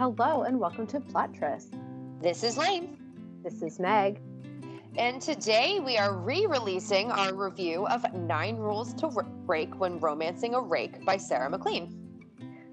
Hello and welcome to Plottress. This is Lane. This is Meg. And today we are re releasing our review of Nine Rules to Break When Romancing a Rake by Sarah MacLean.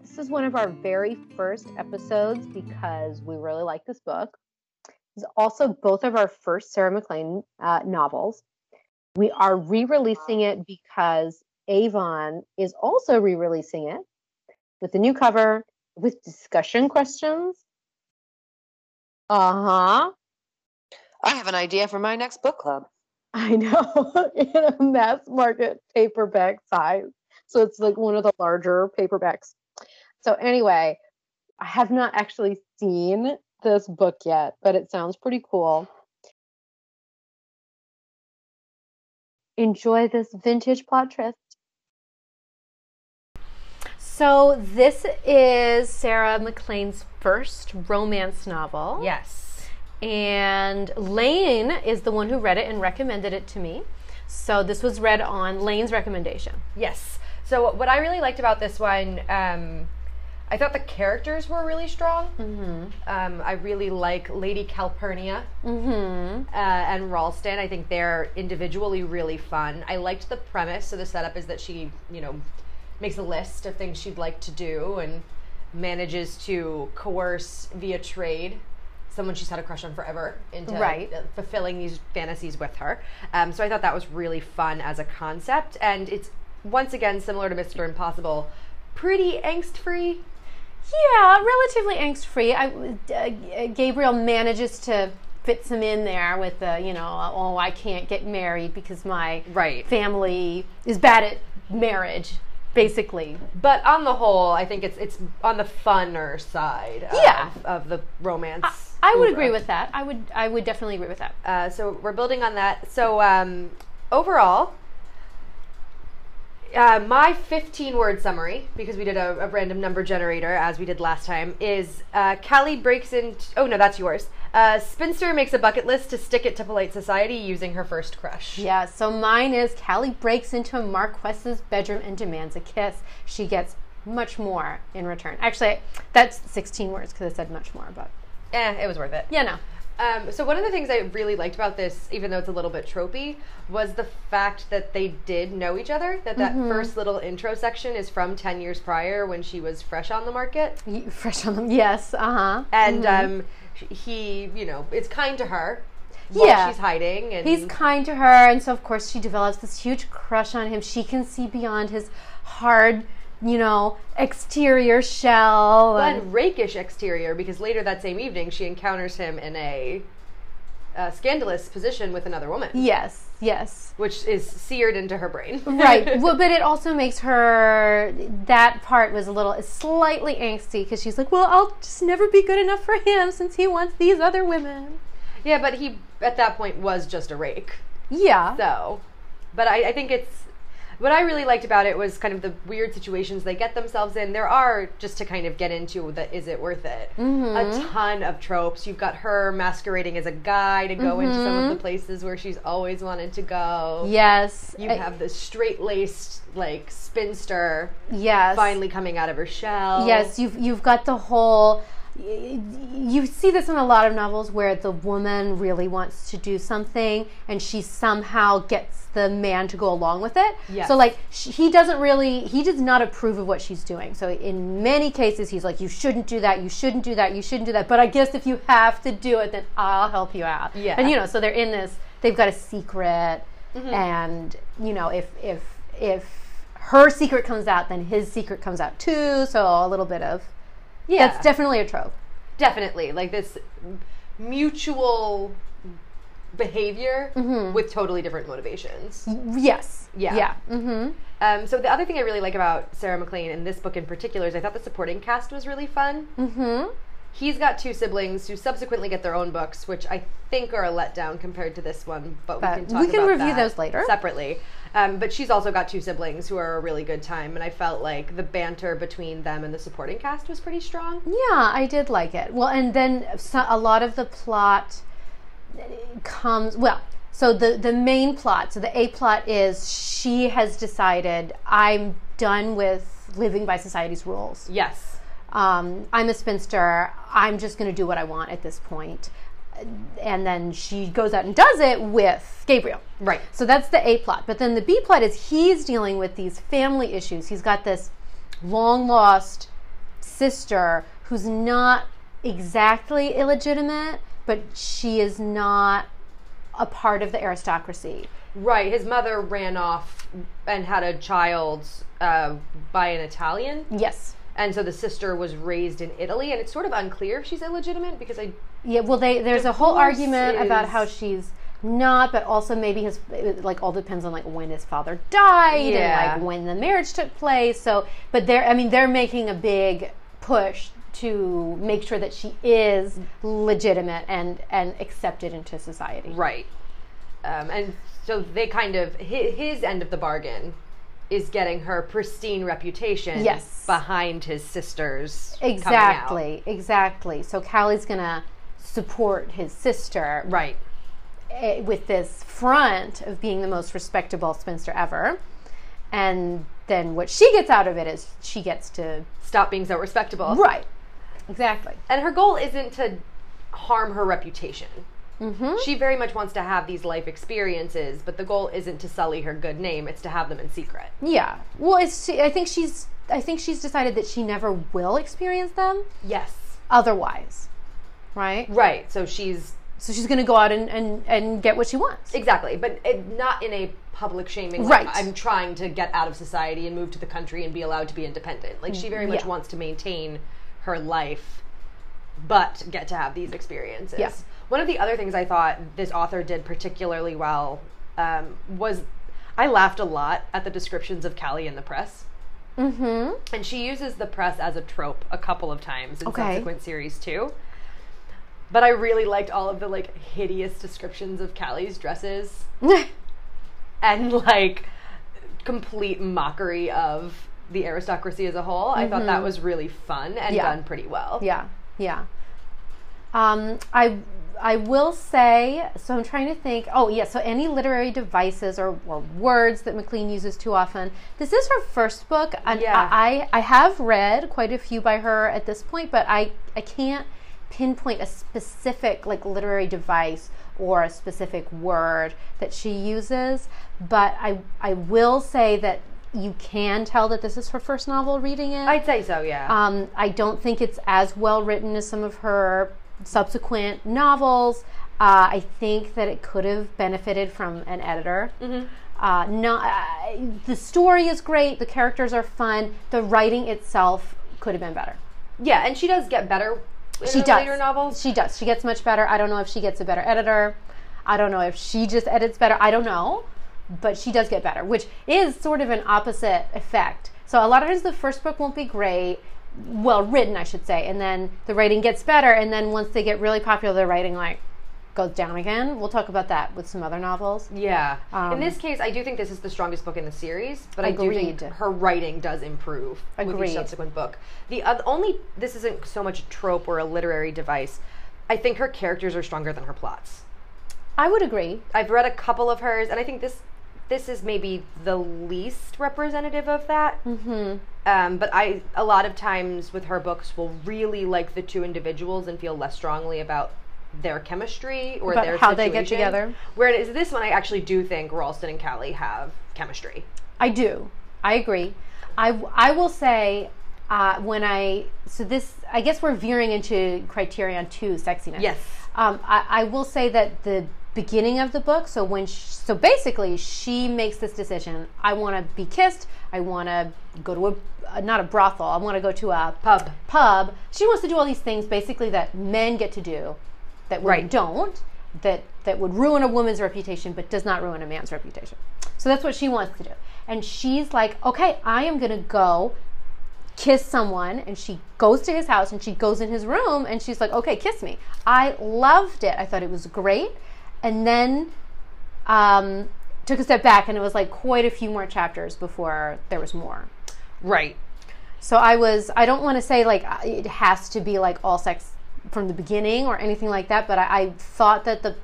This is one of our very first episodes because we really like this book. It's also both of our first Sarah MacLean uh, novels. We are re releasing it because Avon is also re releasing it with a new cover with discussion questions. Uh huh. I have an idea for my next book club. I know, in a mass market paperback size. So it's like one of the larger paperbacks. So, anyway, I have not actually seen this book yet, but it sounds pretty cool. Enjoy this vintage Plottress. So this is Sarah MacLean's first romance novel. Yes. And Lane is the one who read it and recommended it to me. So this was read on Lane's recommendation. Yes. So what I really liked about this one, um, I thought the characters were really strong. Mm-hmm. Um, I really like Lady Calpurnia Mm-hmm. uh, and Ralston. I think they're individually really fun. I liked the premise. So the setup is that she, you know, makes a list of things she'd like to do and manages to coerce via trade someone she's had a crush on forever into Right. fulfilling these fantasies with her. Um, so I thought that was really fun as a concept, and it's once again similar to Mr. Impossible, pretty angst free. Yeah, relatively angst free. I uh, Gabriel manages to fit some in there with the, you know, oh, I can't get married because my Right. family is bad at marriage, basically. But on the whole, I think it's it's on the funner side of, Yeah. of the romance. I would agree with that. I would I would definitely agree with that. Uh, so we're building on that. So um, overall, uh, my 15 word summary, because we did a, a random number generator as we did last time, is uh, Callie breaks in. oh, no, that's yours. Uh, Spinster makes a bucket list to stick it to polite society using her first crush. Yeah, so mine is Callie breaks into Marquess's bedroom and demands a kiss. She gets much more in return. Actually, that's 16 words because I said much more, but Eh, it was worth it. yeah, no. Um, so one of the things I really liked about this, even though it's a little bit tropey, was the fact that they did know each other. That that first little intro section is from ten years prior when she was fresh on the market, Fresh on them. Yes, uh huh. and um, he, you know, is kind to her while Yeah. she's hiding, and He's kind to her, and so of course she develops this huge crush on him. She can see beyond his hard, you know, exterior shell. and- and rakish exterior because later that same evening she encounters him in a, uh scandalous position with another woman, yes, yes. which is seared into her brain. right well, but it also makes her that part was a little slightly angsty because she's like well i'll just never be good enough for him since he wants these other women yeah, but he at that point was just a rake. yeah So, but I, I think it's what I really liked about it was kind of the weird situations they get themselves in. There are just to kind of get into the is it worth it? A mm-hmm. ton of tropes. You've got her masquerading as a guy to go into some of the mm-hmm. places where she's always wanted to go. yes You I- have the straight laced like spinster yes finally coming out of her shell. yes you've you've got the whole you see this in a lot of novels where the woman really wants to do something and she somehow gets the man to go along with it. Yes. So like sh- he doesn't really he does not approve of what she's doing. So in many cases he's like you shouldn't do that, you shouldn't do that, you shouldn't do that. But I guess if you have to do it then I'll help you out. Yeah. And you know, so they're in this they've got a secret Mm-hmm. and you know if if if her secret comes out then his secret comes out too. So a little bit of yeah, that's definitely a trope. Definitely like this mutual behavior with totally different motivations. Yes. Yeah. Yeah. Mm-hmm. Um, so the other thing I really like about Sarah MacLean in this book in particular is I thought the supporting cast was really fun. Mm-hmm. He's got two siblings who subsequently get their own books, which I think are a letdown compared to this one. But, But we can talk we can about review that those later. separately. Um, but she's also got two siblings who are a really good time, and I felt like the banter between them and the supporting cast was pretty strong. Yeah, I did like it. Well, and then so, a lot of the plot comes well. So the the main plot, so the A plot is she has decided I'm done with living by society's rules. Yes. um, I'm a spinster. I'm just going to do what I want at this point. And then she goes out and does it with Gabriel. Right. So that's the A plot. But then the B plot is he's dealing with these family issues. He's got this long lost sister who's not exactly illegitimate, but she is not a part of the aristocracy. Right. His mother ran off and had a child uh, by an Italian. Yes. And so the sister was raised in Italy, and it's sort of unclear if she's illegitimate because I Yeah, well, they there's a whole argument about how she's not, but also maybe his like all depends on like when his father died Yeah. and like when the marriage took place. So, but they're I mean they're making a big push to make sure that she is legitimate and and accepted into society. Right. Um, and so they kind of his, his end of the bargain is getting her pristine reputation Yes. behind his sisters. coming out. Exactly, exactly. So Callie's gonna support his sister Right. eh, with this front of being the most respectable spinster ever. And then what she gets out of it is she gets to Stop being so respectable. right, exactly. And her goal isn't to harm her reputation. Mm-hmm. She very much wants to have these life experiences, but the goal isn't to sully her good name. It's to have them in secret. Yeah. Well, it's. I think she's. I think she's decided that she never will experience them Yes. otherwise, right? Right. So she's So she's going to go out and, and and get what she wants. exactly, but it, not in a public shaming. Right. I'm trying to get out of society and move to the country and be allowed to be independent. Like she very much Yeah. wants to maintain her life, but get to have these experiences. Yeah. One of the other things I thought this author did particularly well um, was I laughed a lot at the descriptions of Callie in the press. Mm-hmm. And she uses the press as a trope a couple of times in Okay. subsequent series too. But I really liked all of the like hideous descriptions of Callie's dresses and like complete mockery of the aristocracy as a whole. I thought that was really fun and Mm-hmm. Yeah. done pretty well. Yeah, yeah. Um, I I will say. So I'm trying to think. Oh, yeah. So any literary devices or, or words that MacLean uses too often. This is her first book, and Yeah. I I have read quite a few by her at this point, but I I can't pinpoint a specific like literary device or a specific word that she uses. But I I will say that you can tell that this is her first novel reading it. I'd say so, yeah. Um, I don't think it's as well written as some of her subsequent novels. Uh, I think that it could have benefited from an editor. Mm-hmm. Uh, not, uh, the story is great. The characters are fun. The writing itself could have been better. yeah, and she does get better in She does. later novels. She does. She gets much better. I don't know if she gets a better editor. I don't know if she just edits better. I don't know. But she does get better, which is sort of an opposite effect. So a lot of times the first book won't be great, well written, I should say, and then the writing gets better, and then once they get really popular, the writing like goes down again. We'll talk about that with some other novels. Yeah. Um, in this case, I do think this is the strongest book in the series, but I do think her writing does improve with each subsequent book. The oth- only this isn't so much a trope or a literary device. I think her characters are stronger than her plots. I would agree. I've read a couple of hers, and I think this this is maybe the least representative of that. Mm-hmm. Um, but I a lot of times with her books will really like the two individuals and feel less strongly about their chemistry or About their how they get situation. together. Whereas this one, I actually do think Ralston and Callie have chemistry. I do. I agree. I, I will say uh, when I so this I guess we're veering into criterion two sexiness. Yes. Um, I, I will say that the beginning of the book. So when sh so basically she makes this decision. I want to be kissed. I want to go to a uh, not a brothel. I want to go to a Pub. pub. She wants to do all these things basically that men get to do that women Right. don't. That that would ruin a woman's reputation, but does not ruin a man's reputation. So that's what she wants to do. And she's like, okay, I am going to go kiss someone and she goes to his house and she goes in his room and she's like okay kiss me i loved it i thought it was great and then um, took a step back and it was like quite a few more chapters before there was more Right. so i was i don't want to say like it has to be like all sex from the beginning or anything like that but i, I thought that the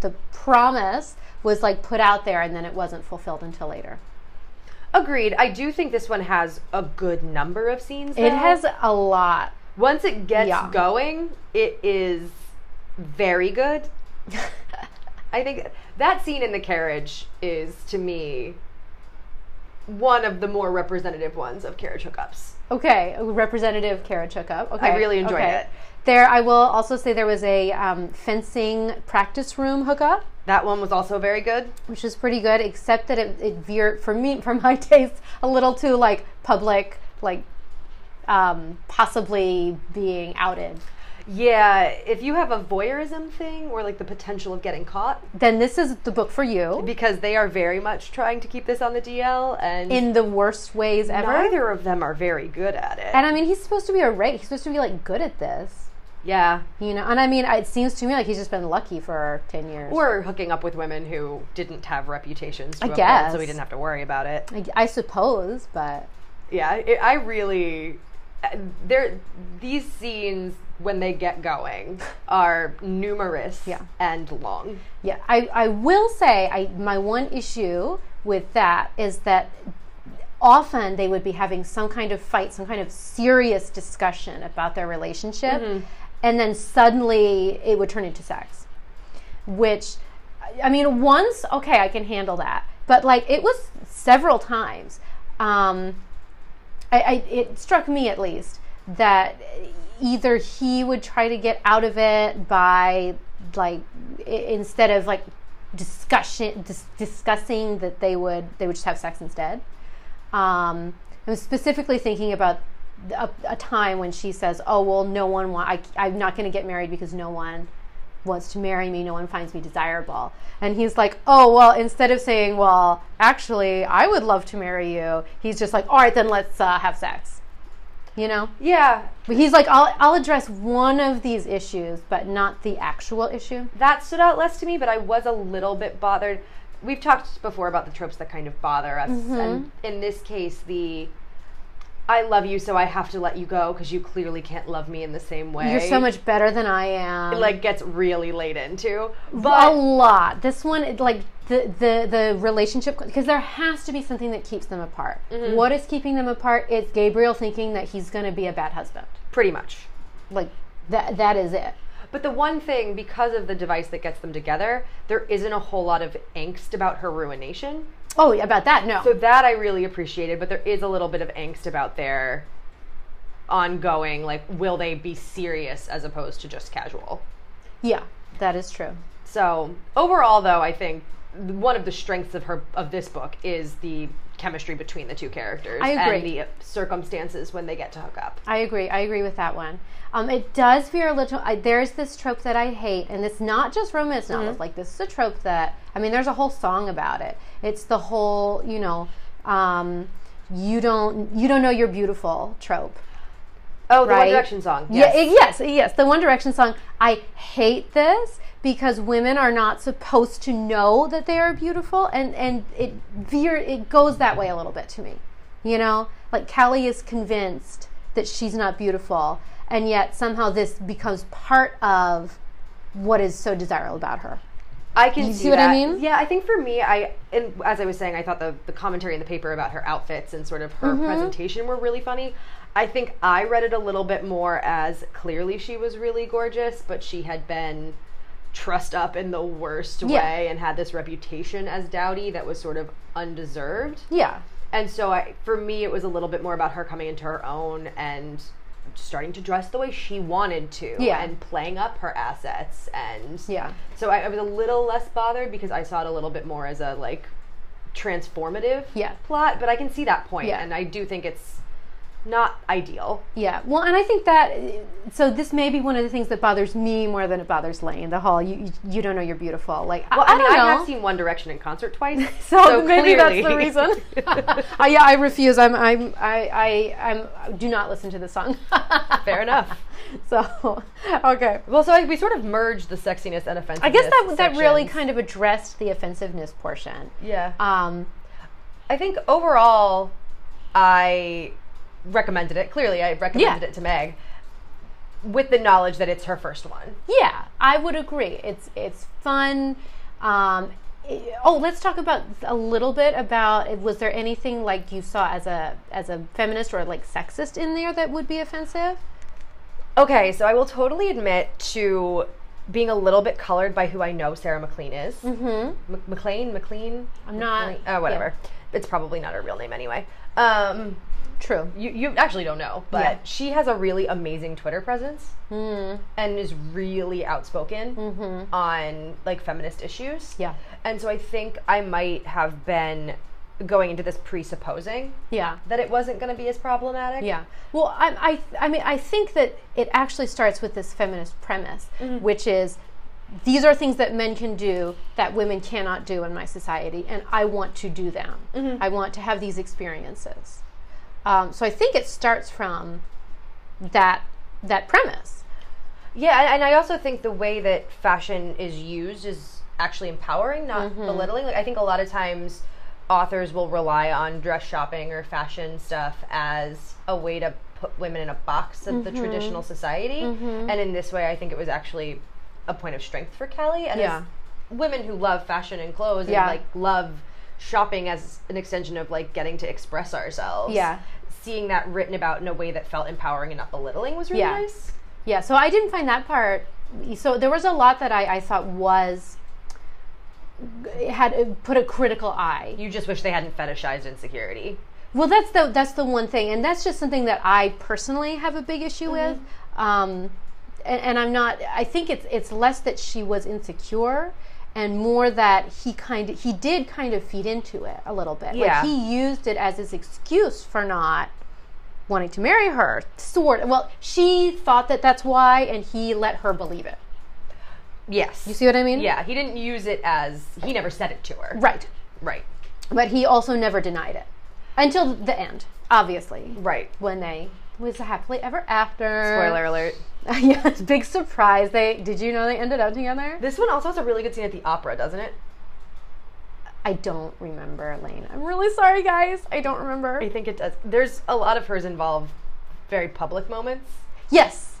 the promise was like put out there and then it wasn't fulfilled until later Agreed. I do think this one has a good number of scenes. It has a lot. Once it gets Yeah. going, it is very good. I think that scene in the carriage is, to me, one of the more representative ones of carriage hookups. Okay, Representative Carrot Hookup. Okay, I really enjoyed okay. it. There, I will also say there was a um, fencing practice room hookup, That one was also very good. which is pretty good, except that it, it veered for me, for my taste, a little too like public, like um, possibly being outed. Yeah, if you have a voyeurism thing or like the potential of getting caught, Then this is the book for you because they are very much trying to keep this on the DL, and in the worst ways ever. neither of them are very good at it. And I mean, he's supposed to be a rake. He's supposed to be like good at this, yeah, you know. And I mean, it seems to me like he's just been lucky for ten years. or hooking up with women who didn't have reputations to I guess. so we didn't have to worry about it. I, I suppose, but Yeah, it, I really there these scenes when they get going are numerous Yeah. and long. yeah, I, I will say I my one issue with that is that often they would be having some kind of fight, some kind of serious discussion about their relationship, and then suddenly it would turn into sex. Which, I mean, once okay, I can handle that, but like it was several times. Um, I, I, it struck me at least that either he would try to get out of it by like instead of like discussion dis- discussing that they would they would just have sex instead. Um i'm specifically thinking about a, a time when she says oh well no one I, i'm not going to get married because no one wants to marry me no one finds me desirable. And he's like oh well instead of saying well actually i would love to marry you he's just like all right then let's uh, have sex. You know? Yeah, but he's like I'll, I'll address one of these issues but not the actual issue. That stood out less to me, but I was a little bit bothered. We've talked before about the tropes that kind of bother us, Mm-hmm. and in this case, the I love you, so I have to let you go because you clearly can't love me in the same way. you're so much better than i am It, like gets really laid into, a lot this one like the the the relationship because there has to be something that keeps them apart Mm-hmm. What is keeping them apart it's gabriel thinking that he's going to be a bad husband pretty much. like that that is it But the one thing, because of the device that gets them together, there isn't a whole lot of angst about her ruination. Oh yeah, about that no So that I really appreciated, but there is a little bit of angst about their ongoing, like, will they be serious as opposed to just casual? yeah that is true So overall, though, I think one of the strengths of her of this book is the chemistry between the two characters I agree. and the circumstances when they get to hook up. I agree. I agree with that one. Um, it does veer a little. I, there's this trope that I hate, and it's not just romance novels. Mm-hmm. Like this is a trope that I mean, there's a whole song about it. It's the whole, you know, um, you don't you don't know you're beautiful trope. Oh, the One Direction song. Yes. it- yes, yes. The One Direction song. I hate this because women are not supposed to know that they are beautiful, and and it veer it goes that way a little bit to me. You know, like Callie is convinced that she's not beautiful, and yet somehow this becomes part of what is so desirable about her. I can You see, see what I mean? Yeah, I think for me, I and as I was saying, I thought the the commentary in the paper about her outfits and sort of her Mm-hmm. presentation were really funny. I think I read it a little bit more as clearly she was really gorgeous, but she had been trussed up in the worst Yeah. way and had this reputation as dowdy that was sort of undeserved. Yeah, And so I, for me, it was a little bit more about her coming into her own and starting to dress the way she wanted to Yeah. and playing up her assets and yeah, so I, I was a little less bothered because I saw it a little bit more as a like transformative Yeah. plot, but I can see that point, Yeah. and I do think it's not ideal. yeah. Well, and I think that so this may be one of the things that bothers me more than it bothers Lane. The whole you you, don't know you're beautiful. Like Well, I, I, mean, I know. have seen One Direction in concert twice, So, maybe clearly- that's the reason. uh, yeah, I refuse. I'm, I'm, I, I, I'm. I do not listen to the song. Fair enough. So, okay. Well, so I, we sort of merged the sexiness and offensiveness. I guess that that really kind of addressed the offensiveness portion. yeah. Um, I think overall, I recommended it. Clearly, I recommended Yeah. it to Meg with the knowledge that it's her first one. yeah, I would agree. It's it's fun. Um, oh, let's talk about a little bit about was there anything like you saw as a as a feminist or like sexist in there that would be offensive? Okay, so I will totally admit to being a little bit colored by who I know Sarah MacLean is. Mm-hmm. M- McLean, McLean. I'm not- McLean? Oh, whatever. It's probably not her real name anyway. Um, True. you you actually don't know, but Yeah. she has a really amazing Twitter presence hmm. and is really outspoken mm-hmm. on like feminist issues. Yeah. and so I think I might have been going into this presupposing Yeah. that it wasn't going to be as problematic. Yeah. Well, I, I, I mean, I think that it actually starts with this feminist premise, mm-hmm. which is these are things that men can do that women cannot do in my society, and I want to do them. Mm-hmm. I want to have these experiences. Um, so I think it starts from that that premise. Yeah, and- I also think the way that fashion is used is actually empowering, not mm-hmm. belittling. Like I think a lot of times authors will rely on dress shopping or fashion stuff as a way to put women in a box of the mm-hmm. traditional society. Mm-hmm. And in this way, I think it was actually a point of strength for Callie. And Yeah. as women who love fashion and clothes Yeah. and like love shopping as an extension of like getting to express ourselves. Yeah. Seeing that written about in a way that felt empowering and not belittling was really Yeah. nice. Yeah, so I didn't find that part. So there was a lot that I, I thought was had put a critical eye. You just wish they hadn't fetishized insecurity. Well, that's the that's the one thing, and that's just something that I personally have a big issue with. Um, and, and I'm not. I think it's it's less that she was insecure, and more that he kind of he did kind of feed into it a little bit. Yeah. Like he used it as his excuse for not wanting to marry her. Sort. Well, she thought that that's why, and he let her believe it. Yes. You see what I mean? Yeah, he didn't use it as he never said it to her. Right. Right. But he also never denied it until the end. Obviously. Right. when they was happily ever after. Spoiler alert. yes, big surprise. They did you know they ended up together? This one also has a really good scene at the opera, doesn't it? I don't remember, Lane. I'm really sorry, guys. I don't remember. I think it does. There's a lot of hers involve very public moments. Yes,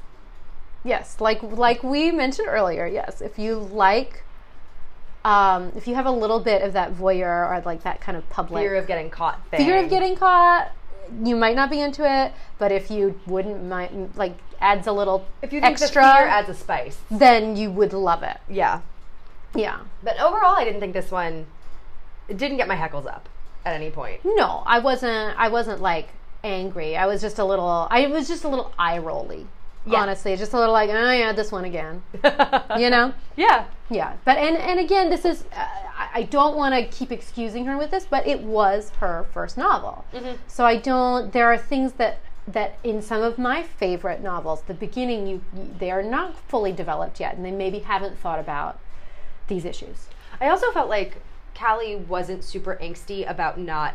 yes. Like like we mentioned earlier. Yes, if you like, um, if you have a little bit of that voyeur or like that kind of public Fear of getting caught thing. fear of getting caught, you might not be into it. But if you wouldn't mind, like adds a little if you think extra, the fear adds a spice. then you would love it. Yeah. Yeah. But overall, I didn't think this one didn't get my heckles up at any point. No, I wasn't. I wasn't like angry. I was just a little. I was just a little eye rolly. Yeah. Honestly, just a little like, oh yeah, this one again. You know? Yeah. Yeah. But and and again, this is. Uh, I- don't want to keep excusing her with this, but it was her first novel. So I don't. There are things that that in some of my favorite novels, the beginning, you they are not fully developed yet, and they maybe haven't thought about these issues. I also felt like Callie wasn't super angsty about not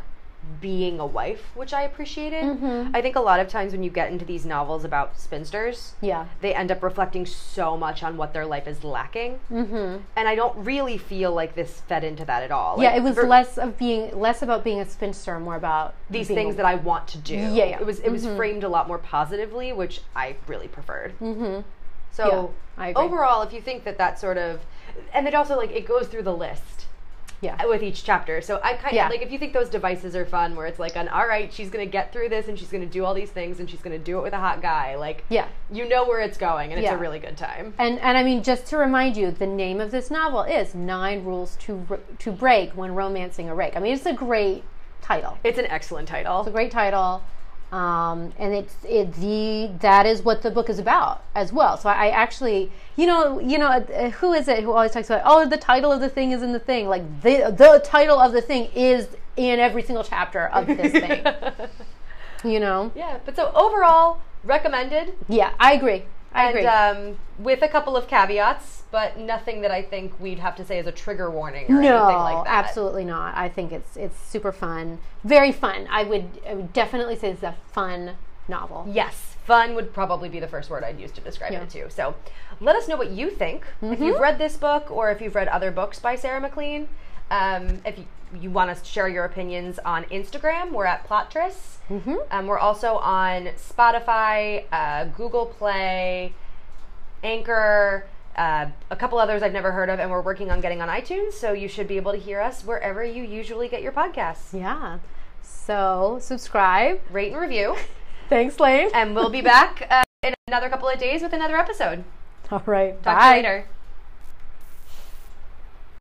being a wife, which I appreciated. Mm-hmm. I think a lot of times when you get into these novels about spinsters, Yeah. they end up reflecting so much on what their life is lacking. Mm-hmm. And I don't really feel like this fed into that at all. Yeah, it was ver- less of being less about being a spinster, more about these things a- that I want to do. Yeah, yeah. It was it was framed a lot more positively, which I really preferred. Mm-hmm. So Yeah, overall, if you think that that sort of, and it also like it goes through the list yeah. with each chapter. So I kind of Yeah. like if you think those devices are fun, where it's like an all right, she's gonna get through this and she's gonna do all these things and she's gonna do it with a hot guy. Like Yeah. you know where it's going and it's a really good time. And and I mean, just to remind you, the name of this novel is Nine Rules to R- to Break When Romancing a Rake. I mean, it's a great title. It's an excellent title. It's a great title, um, and it's it the that is what the book is about as well. So I, actually, you know, you know, uh, who is it who always talks about? Oh, the title of the thing is in the thing. Like the the title of the thing is in every single chapter of this thing. you know? yeah, but so overall, recommended. Yeah, I agree. I and agree. um, with a couple of caveats, but nothing that I think we'd have to say is a trigger warning or no, anything like that. absolutely not. I think it's it's super fun, very fun. I would, I would definitely say it's a fun novel. Yes, fun would probably be the first word I'd use to describe Yeah. Mm-hmm. it too. So let us know what you think. If you've read this book or if you've read other books by Sarah MacLean. Um, if you, you want us to share your opinions on Instagram, we're at Plottress. Mm-hmm. Um, we're also on Spotify, uh, Google Play, Anchor, uh, a couple others I've never heard of, and we're working on getting on iTunes. So you should be able to hear us wherever you usually get your podcasts. Yeah. So subscribe. Rate and review, Thanks, Lane. and we'll be back uh, in another couple of days with another episode. All right. Talk bye. to you later.